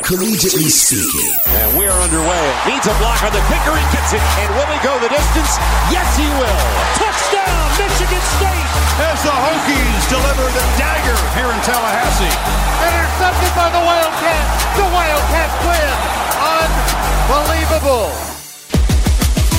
Collegiately speaking. And we're underway. Needs a block on the kicker and gets it. And will he go the distance? Yes, he will. Touchdown, Michigan State. As the Hokies deliver the dagger here in Tallahassee. Intercepted by the Wildcats. The Wildcats win. Unbelievable.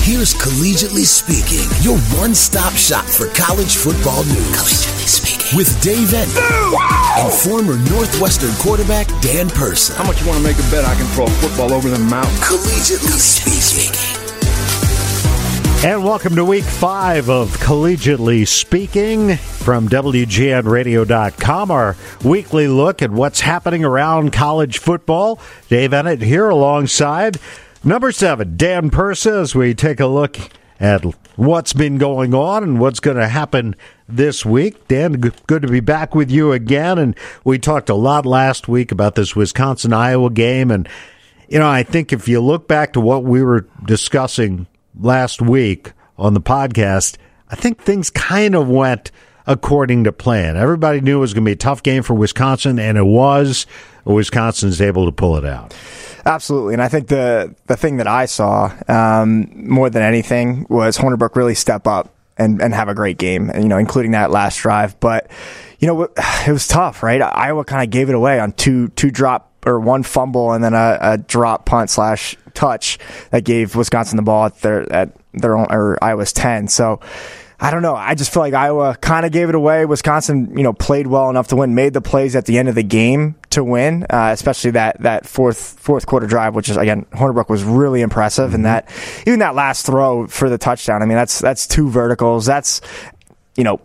Here's Collegiately Speaking, your one stop shop for college football news. Collegiately Speaking. With Dave Eanet and former Northwestern quarterback Dan Persa. How much you want to make a bet I can throw a football over the mountain? Collegiately Speaking. And welcome to week five of Collegiately Speaking from WGNRadio.com, our weekly look at what's happening around college football. Dave Eanet here alongside number seven, Dan Persa, as we take a look at what's been going on and what's going to happen this week. Dan, good to be back with you again. And we talked a lot last week about this Wisconsin Iowa game. And, you know, I think if you look back to what we were discussing last week on the podcast, I think things kind of went according to plan. Everybody knew it was going to be a tough game for Wisconsin, and it was. Wisconsin's able to pull it out. Absolutely, and I think the the thing that I saw um, more than anything was Hornibrook really step up and, and have a great game, you know, including that last drive. But you know, it was tough, right? Iowa kind of gave it away on two two drop or one fumble and then a, a drop punt slash touch that gave Wisconsin the ball at their at their own or Iowa's ten. So. I don't know. I just feel like Iowa kind of gave it away. Wisconsin, you know, played well enough to win, made the plays at the end of the game to win, uh, especially that that fourth fourth quarter drive, which is again Hornibrook was really impressive, Mm-hmm. and that even that last throw for the touchdown. I mean, that's that's two verticals. That's you know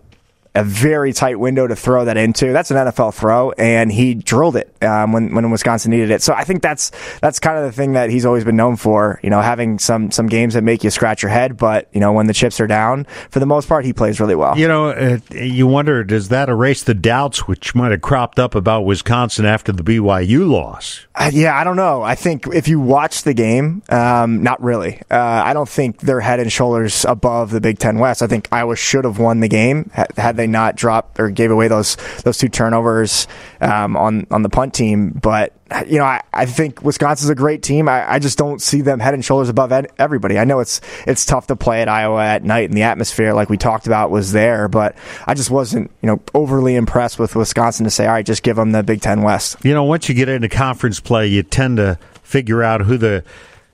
a very tight window to throw that into. That's an NFL throw, and he drilled it um, when when Wisconsin needed it. So I think that's that's kind of the thing that he's always been known for. You know, having some some games that make you scratch your head, but you know when the chips are down, for the most part, he plays really well. You know, uh, you wonder does that erase the doubts which might have cropped up about Wisconsin after the BYU loss? Uh, yeah, I don't know. I think if you watch the game, um, not really. Uh, I don't think they're head and shoulders above the Big Ten West. I think Iowa should have won the game had, had they not dropped or gave away those those two turnovers um, on on the punt team. But you know, I, I think Wisconsin's a great team. I, I just don't see them head and shoulders above ed- everybody. I know it's it's tough to play at Iowa at night, and the atmosphere, like we talked about, was there. But I just wasn't, you know, overly impressed with Wisconsin to say, all right, just give them the Big Ten West. You know, once you get into conference play, you tend to figure out who the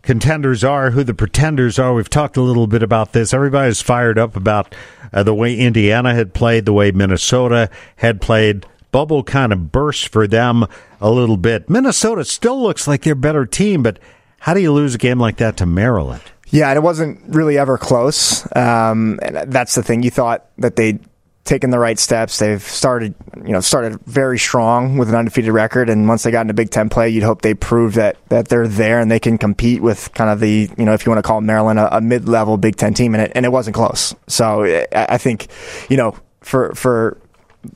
contenders are, who the pretenders are. We've talked a little bit about this. Everybody's fired up about uh, the way Indiana had played, the way Minnesota had played. Bubble kind of burst for them a little bit. Minnesota still looks like they're better team, but how do you lose a game like that to Maryland? Yeah, and it wasn't really ever close. Um, and that's the thing. You thought that they'd taken the right steps. They've started, you know, started very strong with an undefeated record, and once they got into Big Ten play, you'd hope they prove that that they're there and they can compete with kind of the, you know, if you want to call Maryland a, a mid-level Big Ten team, and it and it wasn't close. So I, I think, you know, for for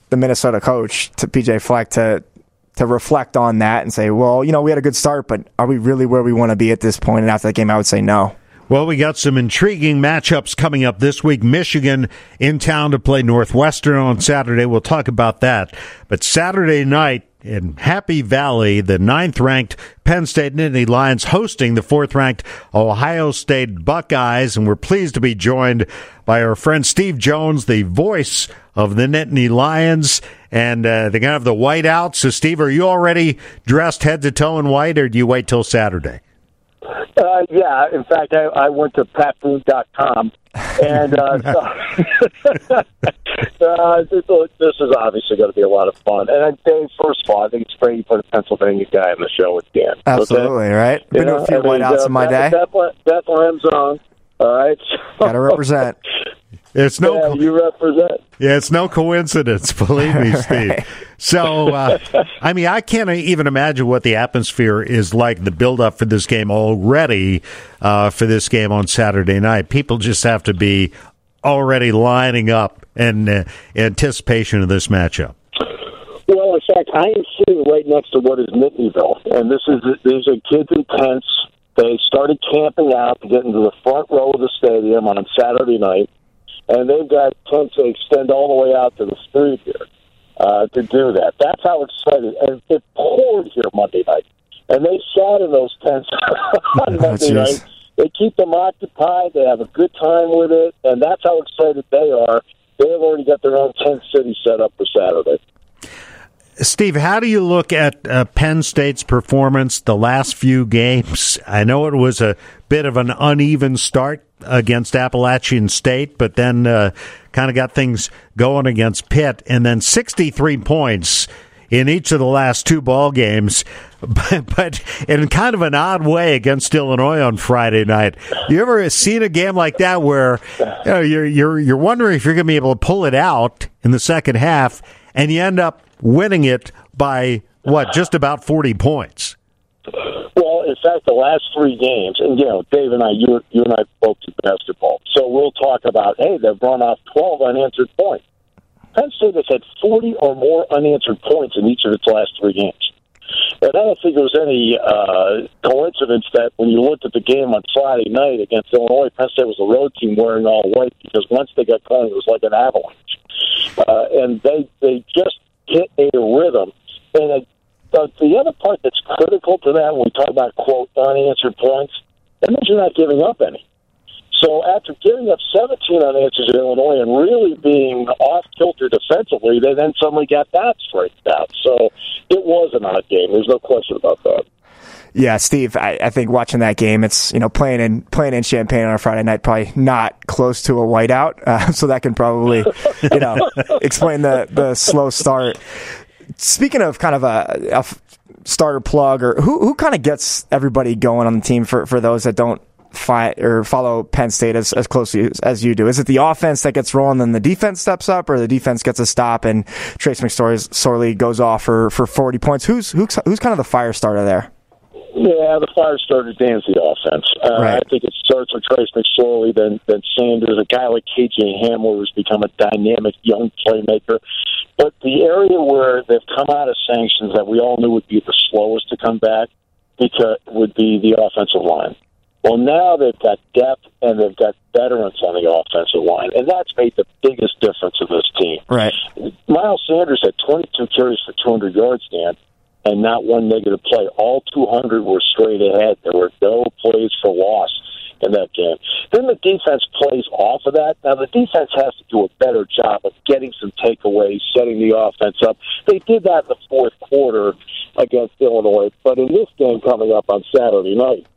the Minnesota coach to PJ Fleck to to reflect on that and say, well, you know, we had a good start, but are we really where we want to be at this point? And after that game, I would say no. Well, we got some intriguing matchups coming up this week. Michigan in town to play Northwestern on Saturday. We'll talk about that. But Saturday night in Happy Valley, the ninth ranked Penn State Nittany Lions hosting the fourth ranked Ohio State Buckeyes. And we're pleased to be joined by our friend Steve Jones, the voice of the Nittany Lions. And uh, they're going to have the white out. So, Steve, are you already dressed head to toe in white or do you wait till Saturday? Uh, yeah, in fact, I, I went to patfood.com, and uh, so, uh, this, this is obviously going to be a lot of fun. And uh, Dave, first of all, I think it's great you put a Pennsylvania guy on the show with Dan. okay? Absolutely, right? Been You to know, a few I mean, whiteouts uh, in my day. Beth- Beth- Bethlehem's on. All right, Got to represent. It's no yeah, you represent. Yeah, it's no coincidence, believe me, Steve. So, uh, I mean, I can't even imagine what the atmosphere is like, the build up for this game already, uh, for this game on Saturday night. People just have to be already lining up in uh, anticipation of this matchup. Well, in fact, I am sitting right next to what is Nittanyville, and this is these are kids in tents. They started camping out to get into the front row of the stadium on Saturday night, and they've got tents that extend all the way out to the street here uh, to do that. That's how excited. And it poured here Monday night. and they sat in those tents on Monday night. They keep them occupied. They have a good time with it, and that's how excited they are. They have already got their own tent city set up for Saturday. Steve, how do you look at uh, Penn State's performance the last few games? I know it was a bit of an uneven start against Appalachian State, but then uh, kind of got things going against Pitt, and then 63 points in each of the last two ball games, but, but in kind of an odd way against Illinois on Friday night. You ever seen a game like that where you know, you're you're you're wondering if you're going to be able to pull it out in the second half, and you end up winning it by what just about 40 points? Well, in fact, the last three games, and you know, Dave and I, you, you and I both do basketball, so we'll talk about, hey, they've run off 12 unanswered points. Penn State has had 40 or more unanswered points in each of its last three games. And I don't think there was any uh, coincidence that when you looked at the game on Friday night against Illinois, Penn State was a road team wearing all white because once they got going, it was like an avalanche. Uh, and they they just hit a rhythm. And uh, the other part that's critical to that when we talk about quote unanswered points, that means you're not giving up any. So after giving up 17 unanswered in Illinois and really being off kilter defensively, they then suddenly got that straightened out. So it was an odd game. There's no question about that. Yeah, Steve, I, I, think watching that game, it's you know playing in playing in Champaign on a Friday night, probably not close to a whiteout, uh, so that can probably you know explain the the slow start. Speaking of kind of a, a starter plug, or who who kind of gets everybody going on the team for for those that don't fight or follow Penn State as, as closely as, as, you do? Is it the offense that gets rolling, then the defense steps up, or the defense gets a stop and Trace McSorley goes off for, for 40 points? Who's, who's, who's kind of the fire starter there? Yeah, the fire starter Dan's the offense. Uh, right. I think it starts with Trace McSorley, then then Sanders. A guy like KJ Hamler has become a dynamic young playmaker. But the area where they've come out of sanctions that we all knew would be the slowest to come back because would be the offensive line. Well, now they've got depth and they've got veterans on the offensive line, and that's made the biggest difference in this team. Right. Miles Sanders had 22 carries for 200 yards, Dan, and not one negative play. All 200 were straight ahead. There were no plays for loss in that game. Then the defense plays off of that. Now the defense has to do a better job of getting some takeaways, setting the offense up. They did that in the fourth quarter against Illinois, but in this game coming up on Saturday night,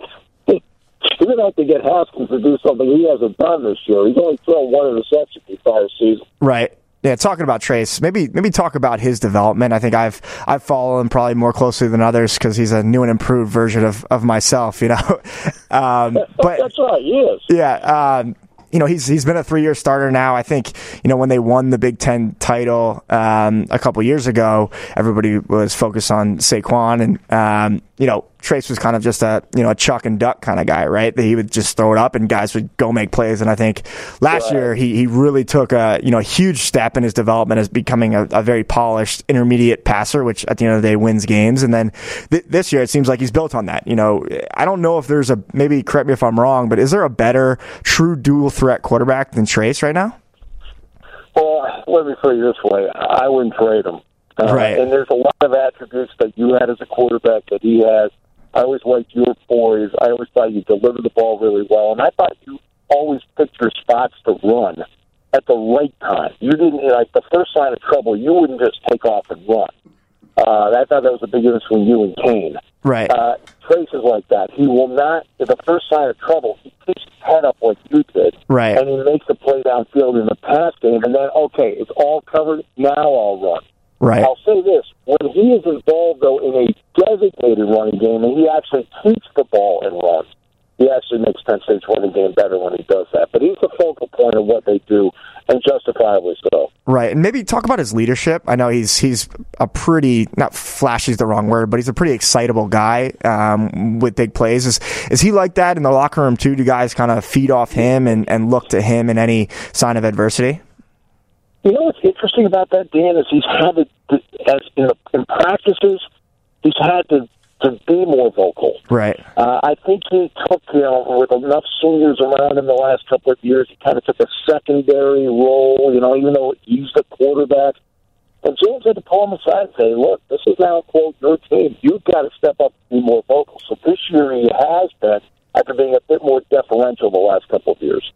you're going to have to get Haskins to do something he hasn't done this year. He's only thrown one interception the entire season. Right. Yeah, talking about Trace, maybe maybe talk about his development. I think I've I've followed him probably more closely than others because he's a new and improved version of, of myself. You know, um, but that's right. He is. Yeah. Um, you know he's he's been a three year starter now. I think you know when they won the Big Ten title um, a couple years ago, everybody was focused on Saquon, and um, you know Trace was kind of just a you know a chuck and duck kind of guy, right? That he would just throw it up and guys would go make plays. And I think last right. year he, he really took a you know a huge step in his development as becoming a, a, very polished intermediate passer, which at the end of the day wins games. And then th- this year it seems like he's built on that. You know, I don't know if there's a maybe correct me if I'm wrong, but is there a better true dual threat quarterback than Trace right now? Well, let me put it this way: I wouldn't trade him. Uh, right. And there's a lot of attributes that you had as a quarterback that he has I always liked your poise. I always thought you delivered the ball really well, and I thought you always picked your spots to run at the right time. You didn't like the first sign of trouble. You wouldn't just take off and run. Uh, I thought that was the big difference between you and Kain. Right. Uh, Trace is like that. He will not. At the first sign of trouble, he keeps his head up like you did. Right. And he makes the play downfield in the pass game, and then okay, it's all covered. Now I'll run. Right. I'll say this: when he is involved, though, in a designated running game, and he actually keeps the ball and runs, he actually makes Penn State's running game better when he does that. But he's the focal point of what they do, and justifiably so. Right, and maybe talk about his leadership. I know he's he's a pretty not flashy is the wrong word, but he's a pretty excitable guy um, with big plays. Is is he like that in the locker room too? Do guys kind of feed off him and, and look to him in any sign of adversity? You know what's interesting about that, Dan, is he's had to, as in, the, in practices, he's had to to be more vocal. Right. Uh, I think he took, you know, with enough seniors around him the last couple of years, he kind of took a secondary role. You know, even though he's the quarterback, And James had to pull him aside and say, look, this is now, quote, your team. You've got to step up and be more vocal. So this year he has been, after being a bit more deferential the last couple of years.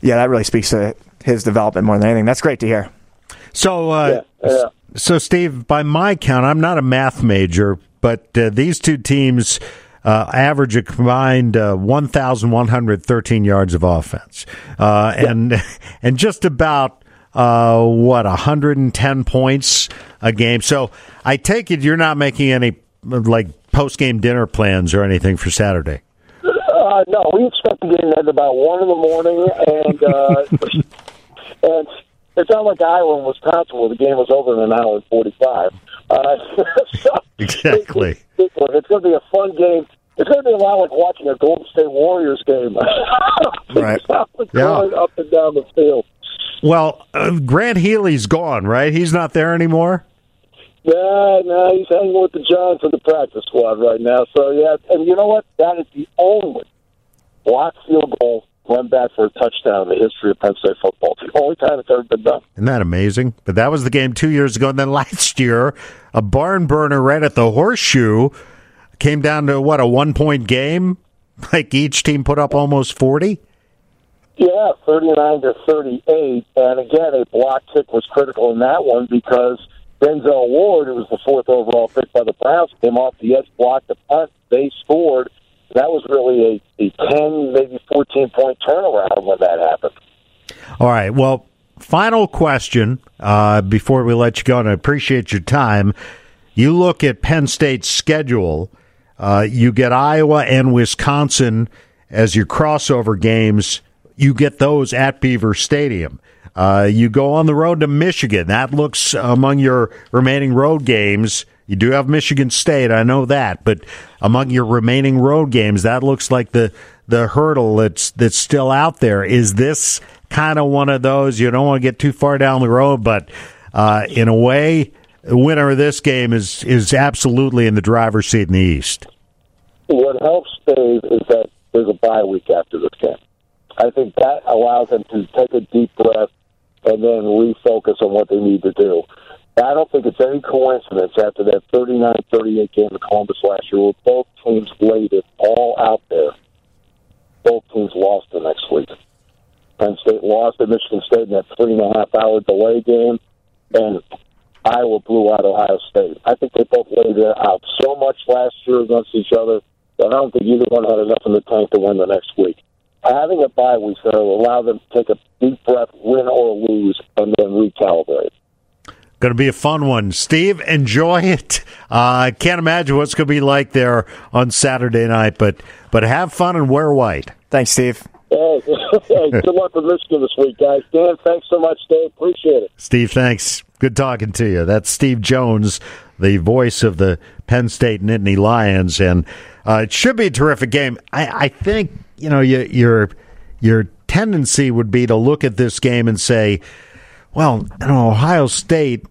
Yeah, that really speaks to his development more than anything. That's great to hear. So, uh, Yeah, yeah. so Steve, by my count, I'm not a math major, but uh, these two teams uh, average a combined uh, 1,113 yards of offense, uh, and and just about uh, what 110 points a game. So I take it you're not making any like post game dinner plans or anything for Saturday. Uh, no, we expect to get in at about one in the morning, and uh, and it's not like Iowa and Wisconsin where the game was over in an hour and forty-five. Uh, so Exactly. It, it, it's going to be a fun game. It's going to be a lot like watching a Golden State Warriors game. Right. Yeah. up and down the field. Well, uh, Grant Haley's gone, right? He's not there anymore. Yeah, no, he's hanging with the Giants in the practice squad right now. So yeah, and you know what? That is the only block field goal run back for a touchdown in the history of Penn State football. It's the only time it's ever been done. Isn't that amazing? But that was the game two years ago. And then last year, a barn burner right at the horseshoe came down to what, a one point game? Like each team put up almost 40? Yeah, 39 to 38. And again, a block kick was critical in that one because Denzel Ward, who was the fourth overall pick by the Browns, came off the edge, blocked the punt. They scored. That was really a, a 10, maybe 14 point turnaround when that happened. All right. Well, final question uh, before we let you go, and I appreciate your time. You look at Penn State's schedule, uh, you get Iowa and Wisconsin as your crossover games. You get those at Beaver Stadium. Uh, you go on the road to Michigan. That looks among your remaining road games. You do have Michigan State, I know that, but among your remaining road games, that looks like the the hurdle that's that's still out there. Is this kind of one of those? You don't want to get too far down the road, but uh, in a way, the winner of this game is is absolutely in the driver's seat in the East. What helps Dave is that there's a bye week after this game. I think that allows them to take a deep breath and then refocus on what they need to do. I don't think it's any coincidence after that 39-38 game in Columbus last year where both teams laid it all out there. Both teams lost the next week. Penn State lost at Michigan State in that three and a half hour delay game, and Iowa blew out Ohio State. I think they both laid it out so much last year against each other that I don't think either one had enough in the tank to win the next week. Having a bye week there will allow them to take a deep breath, win or lose, and then recalibrate. Going to be a fun one. Steve, enjoy it. I uh, can't imagine what's going to be like there on Saturday night, but but have fun and wear white. Thanks, Steve. Hey, hey, good luck with Michigan this week, guys. Dan, thanks so much, Dave. Appreciate it. Steve, thanks. Good talking to you. That's Steve Jones, the voice of the Penn State Nittany Lions, and uh, it should be a terrific game. I, I think you know you, your your tendency would be to look at this game and say, well, you know, Ohio State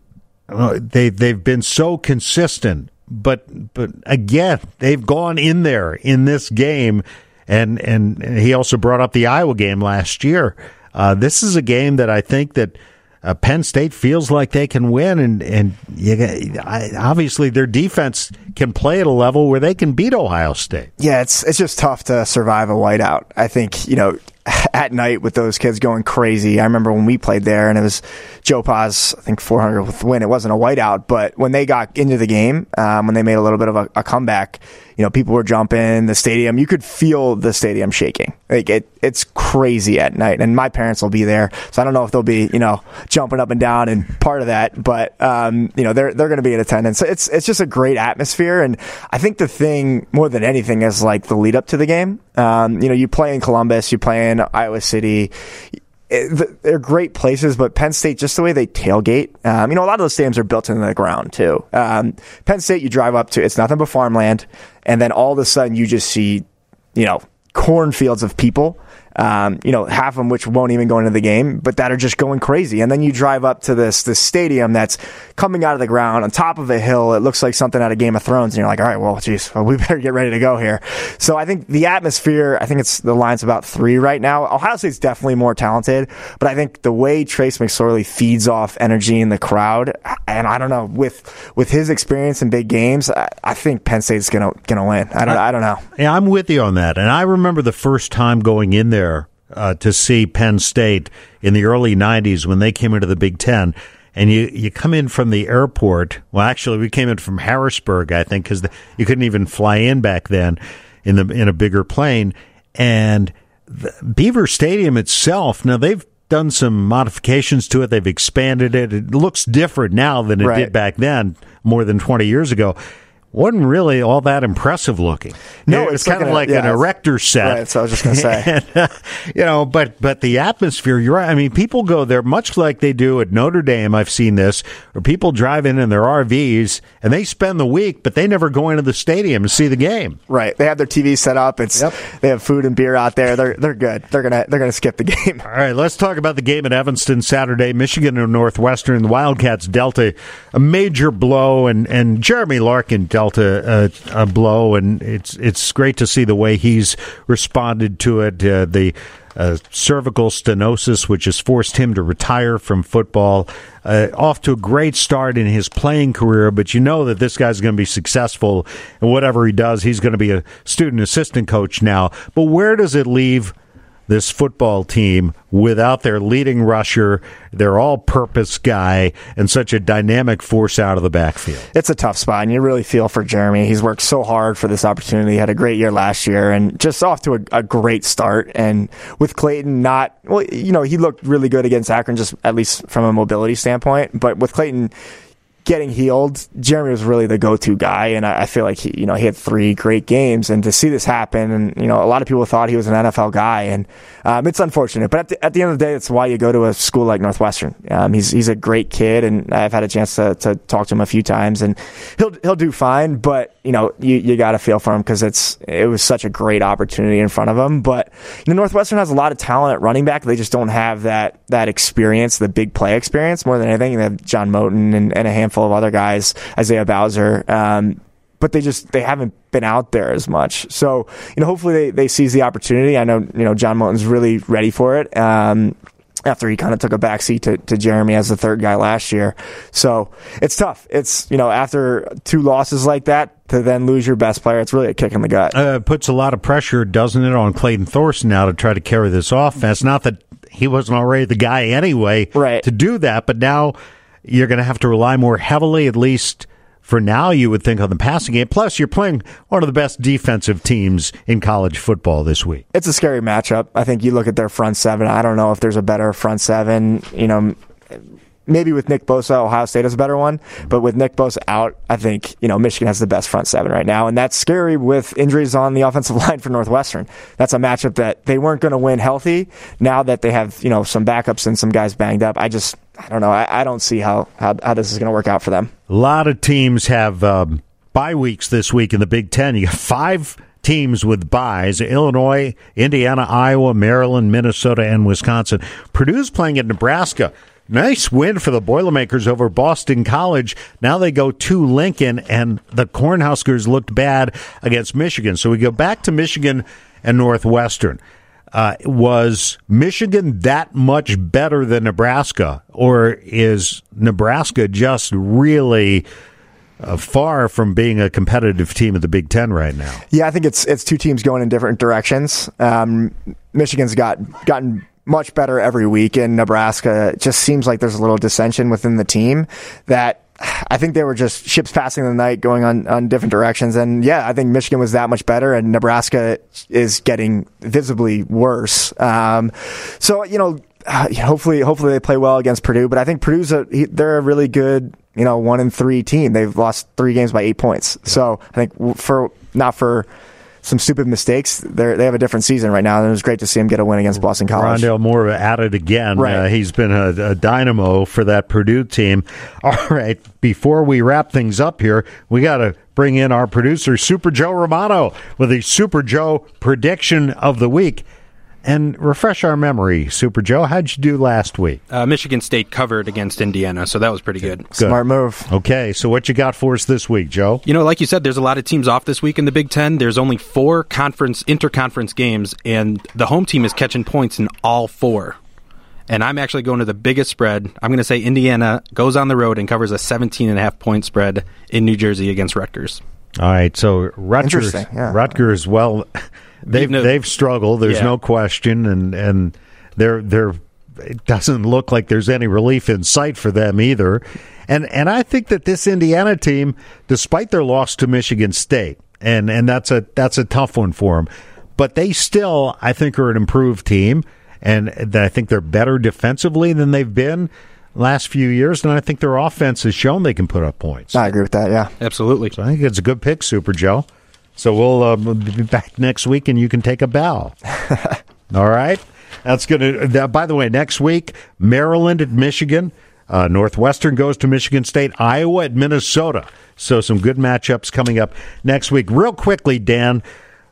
uh, they they've been so consistent, but but again, they've gone in there in this game, and and, and he also brought up the Iowa game last year. Uh, this is a game that I think that uh, Penn State feels like they can win, and and you, I, obviously their defense can play at a level where they can beat Ohio State. Yeah, it's it's just tough to survive a whiteout. I think you know at night with those kids going crazy. I remember when we played there, and it was Joe Pa's I think 400th win. It wasn't a whiteout, but when they got into the game, um, when they made a little bit of a, a comeback, you know, people were jumping the stadium. You could feel the stadium shaking. Like it, it's crazy at night. And my parents will be there, so I don't know if they'll be, you know, jumping up and down and part of that. But um, you know, they're they're going to be in attendance. It's it's just a great atmosphere. And I think the thing more than anything is like the lead up to the game. Um, you know, you play in Columbus, you play in Iowa City it, they're great places, but Penn State, just the way they tailgate, um, you know, a lot of those stadiums are built into the ground too. Um, Penn State, you drive up to, it's nothing but farmland, and then all of a sudden you just see, you know, cornfields of people. Um, you know, half of them which won't even go into the game, but that are just going crazy. And then you drive up to this this stadium that's coming out of the ground on top of a hill. It looks like something out of Game of Thrones, and you're like, all right, well, geez, well, we better get ready to go here. So I think the atmosphere. I think it's the line's about three right now. Ohio State's definitely more talented, but I think the way Trace McSorley feeds off energy in the crowd, and I don't know with with his experience in big games, I, I think Penn State's gonna gonna win. I don't I, I don't know. Yeah, I'm with you on that, and I remember the first time going in there uh, to see Penn State in the early 90s when they came into the Big Ten. And you, you come in from the airport. Well, actually, we came in from Harrisburg, I think, because you couldn't even fly in back then in the in a bigger plane. And Beaver Stadium itself, now they've done some modifications to it. They've expanded it. It looks different now than it right. did back then, more than 20 years ago wasn't really all that impressive looking. No, it's, kind of like yeah, an erector set. Right, so I was just going to say, and, uh, you know, but but the atmosphere. You're right. I mean, people go there much like they do at Notre Dame. I've seen this, where people drive in in their RVs and they spend the week, but they never go into the stadium to see the game. Right. They have their TV set up. It's yep. they have food and beer out there. They're they're good. They're gonna they're gonna skip the game. All right, let's talk about the game at Evanston Saturday. Michigan and Northwestern. The Wildcats dealt a, a major blow, and and Jeremy Larkin dealt a, a a blow, and it's it's great to see the way he's responded to it. Uh, the uh, cervical stenosis, which has forced him to retire from football. Uh, off to a great start in his playing career, but you know that this guy's going to be successful, and whatever he does, he's going to be a student assistant coach now. But where does it leave this football team without their leading rusher, their all purpose guy, and such a dynamic force out of the backfield. It's a tough spot, and you really feel for Jeremy. He's worked so hard for this opportunity. Had a great year last year, and just off to a, a great start. And with Clayton not, well, you know, he looked really good against Akron, just at least from a mobility standpoint. But with Clayton, getting healed, Jeremy was really the go-to guy, and I, I, feel like he, you know, he had three great games, and to see this happen, and you know, a lot of people thought he was an NFL guy, and um, it's unfortunate. But at the, at the, end of the day, it's why you go to a school like Northwestern. Um, he's he's a great kid, and I've had a chance to, to talk to him a few times, and he'll he'll do fine. But you know, you, you got to feel for him because it's it was such a great opportunity in front of him. But you know, Northwestern has a lot of talent at running back. They just don't have that that experience, the big play experience, more than anything. They have John Moten and, and a handful of other guys, Isaiah Bowser. Um, but they just they haven't been out there as much. So you know, hopefully they, they seize the opportunity. I know you know John Moten's really ready for it. Um, after he kind of took a backseat to, to Jeremy as the third guy last year. So it's tough. It's, you know, after two losses like that to then lose your best player, it's really a kick in the gut. Uh, it puts a lot of pressure, doesn't it, on Clayton Thorson now to try to carry this offense. Not that he wasn't already the guy anyway right. to do that, but now you're going to have to rely more heavily, at least for now, you would think on the passing game. Plus, you're playing one of the best defensive teams in college football this week. It's a scary matchup. I think you look at their front seven. I don't know if there's a better front seven. You know, maybe with Nick Bosa, Ohio State is a better one. But with Nick Bosa out, I think, you know, Michigan has the best front seven right now. And that's scary with injuries on the offensive line for Northwestern. That's a matchup that they weren't going to win healthy. Now that they have, you know, some backups and some guys banged up, I just, I don't know. I, I don't see how, how, how this is going to work out for them. A lot of teams have um, bye weeks this week in the Big Ten. You have five teams with byes Illinois, Indiana, Iowa, Maryland, Minnesota, and Wisconsin. Purdue's playing at Nebraska. Nice win for the Boilermakers over Boston College. Now they go to Lincoln, and the Cornhuskers looked bad against Michigan. So we go back to Michigan and Northwestern. Uh, was Michigan that much better than Nebraska, or is Nebraska just really uh, far from being a competitive team at the Big Ten right now? Yeah, I think it's it's two teams going in different directions. Um, Michigan's got gotten much better every week in Nebraska. It just seems like there's a little dissension within the team that I think they were just ships passing the night going on, on different directions. And yeah, I think Michigan was that much better and Nebraska is getting visibly worse. Um, so, you know, hopefully, hopefully they play well against Purdue, but I think Purdue's a, they're a really good, you know, one and three team. They've lost three games by eight points. So I think for, not for, some stupid mistakes. They they have a different season right now, and it was great to see him get a win against Boston College. Rondale Moore at it again. Right. Uh, he's been a, a, dynamo for that Purdue team. All right, before we wrap things up here, we got to bring in our producer, Super Joe Romano, with the Super Joe prediction of the week. And refresh our memory, Super Joe. How'd you do last week? Uh, Michigan State covered against Indiana, so that was pretty good. Good. Smart move. Okay, so what you got for us this week, Joe? You know, like you said, there's a lot of teams off this week in the Big Ten. There's only four conference interconference games, and the home team is catching points in all four. And I'm actually going to the biggest spread. I'm going to say Indiana goes on the road and covers a 17 and a half point spread in New Jersey against Rutgers. All right, so Rutgers, yeah. Rutgers, well, they've no- they've struggled. There's Yeah. no question, and and they're they're. It doesn't look like there's any relief in sight for them either, and and I think that this Indiana team, despite their loss to Michigan State, and and that's a that's a tough one for them, but they still I think are an improved team, and I think they're better defensively than they've been last few years, and I think their offense has shown they can put up points. I agree with that. Yeah. Absolutely. So I think it's a good pick, Super Joe. So we'll uh, be back next week, and you can take a bow. All right, that's gonna. That, by the way, next week, Maryland at Michigan, uh, Northwestern goes to Michigan State, Iowa at Minnesota. So some good matchups coming up next week. Real quickly, Dan.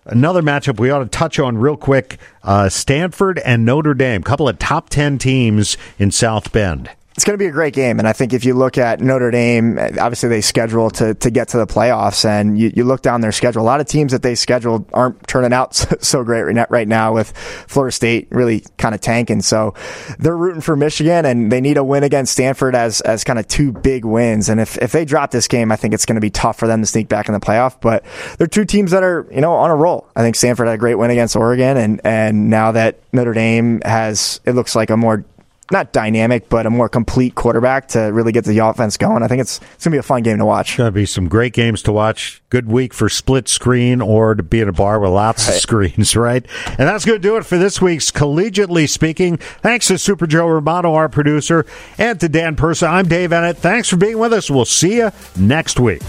Another matchup we ought to touch on real quick: uh, Stanford and Notre Dame, couple of top ten teams in South Bend. It's going to be a great game. And I think if you look at Notre Dame, obviously they schedule to, to get to the playoffs and you, you look down their schedule. A lot of teams that they scheduled aren't turning out so, so great right now, with Florida State really kind of tanking. So they're rooting for Michigan and they need a win against Stanford as, as kind of two big wins. And if, if they drop this game, I think it's going to be tough for them to sneak back in the playoff. But they're two teams that are, you know, on a roll. I think Stanford had a great win against Oregon and, and now that Notre Dame has, it looks like a more not dynamic, but a more complete quarterback to really get the offense going. I think it's it's gonna be a fun game to watch. It's Going to be some great games to watch. Good week for split screen or to be in a bar with lots of screens, right? And that's going to do it for this week's Collegiately Speaking. Thanks to Super Joe Romano, our producer, and to Dan Persa. I'm Dave Eanet. Thanks for being with us. We'll see you next week.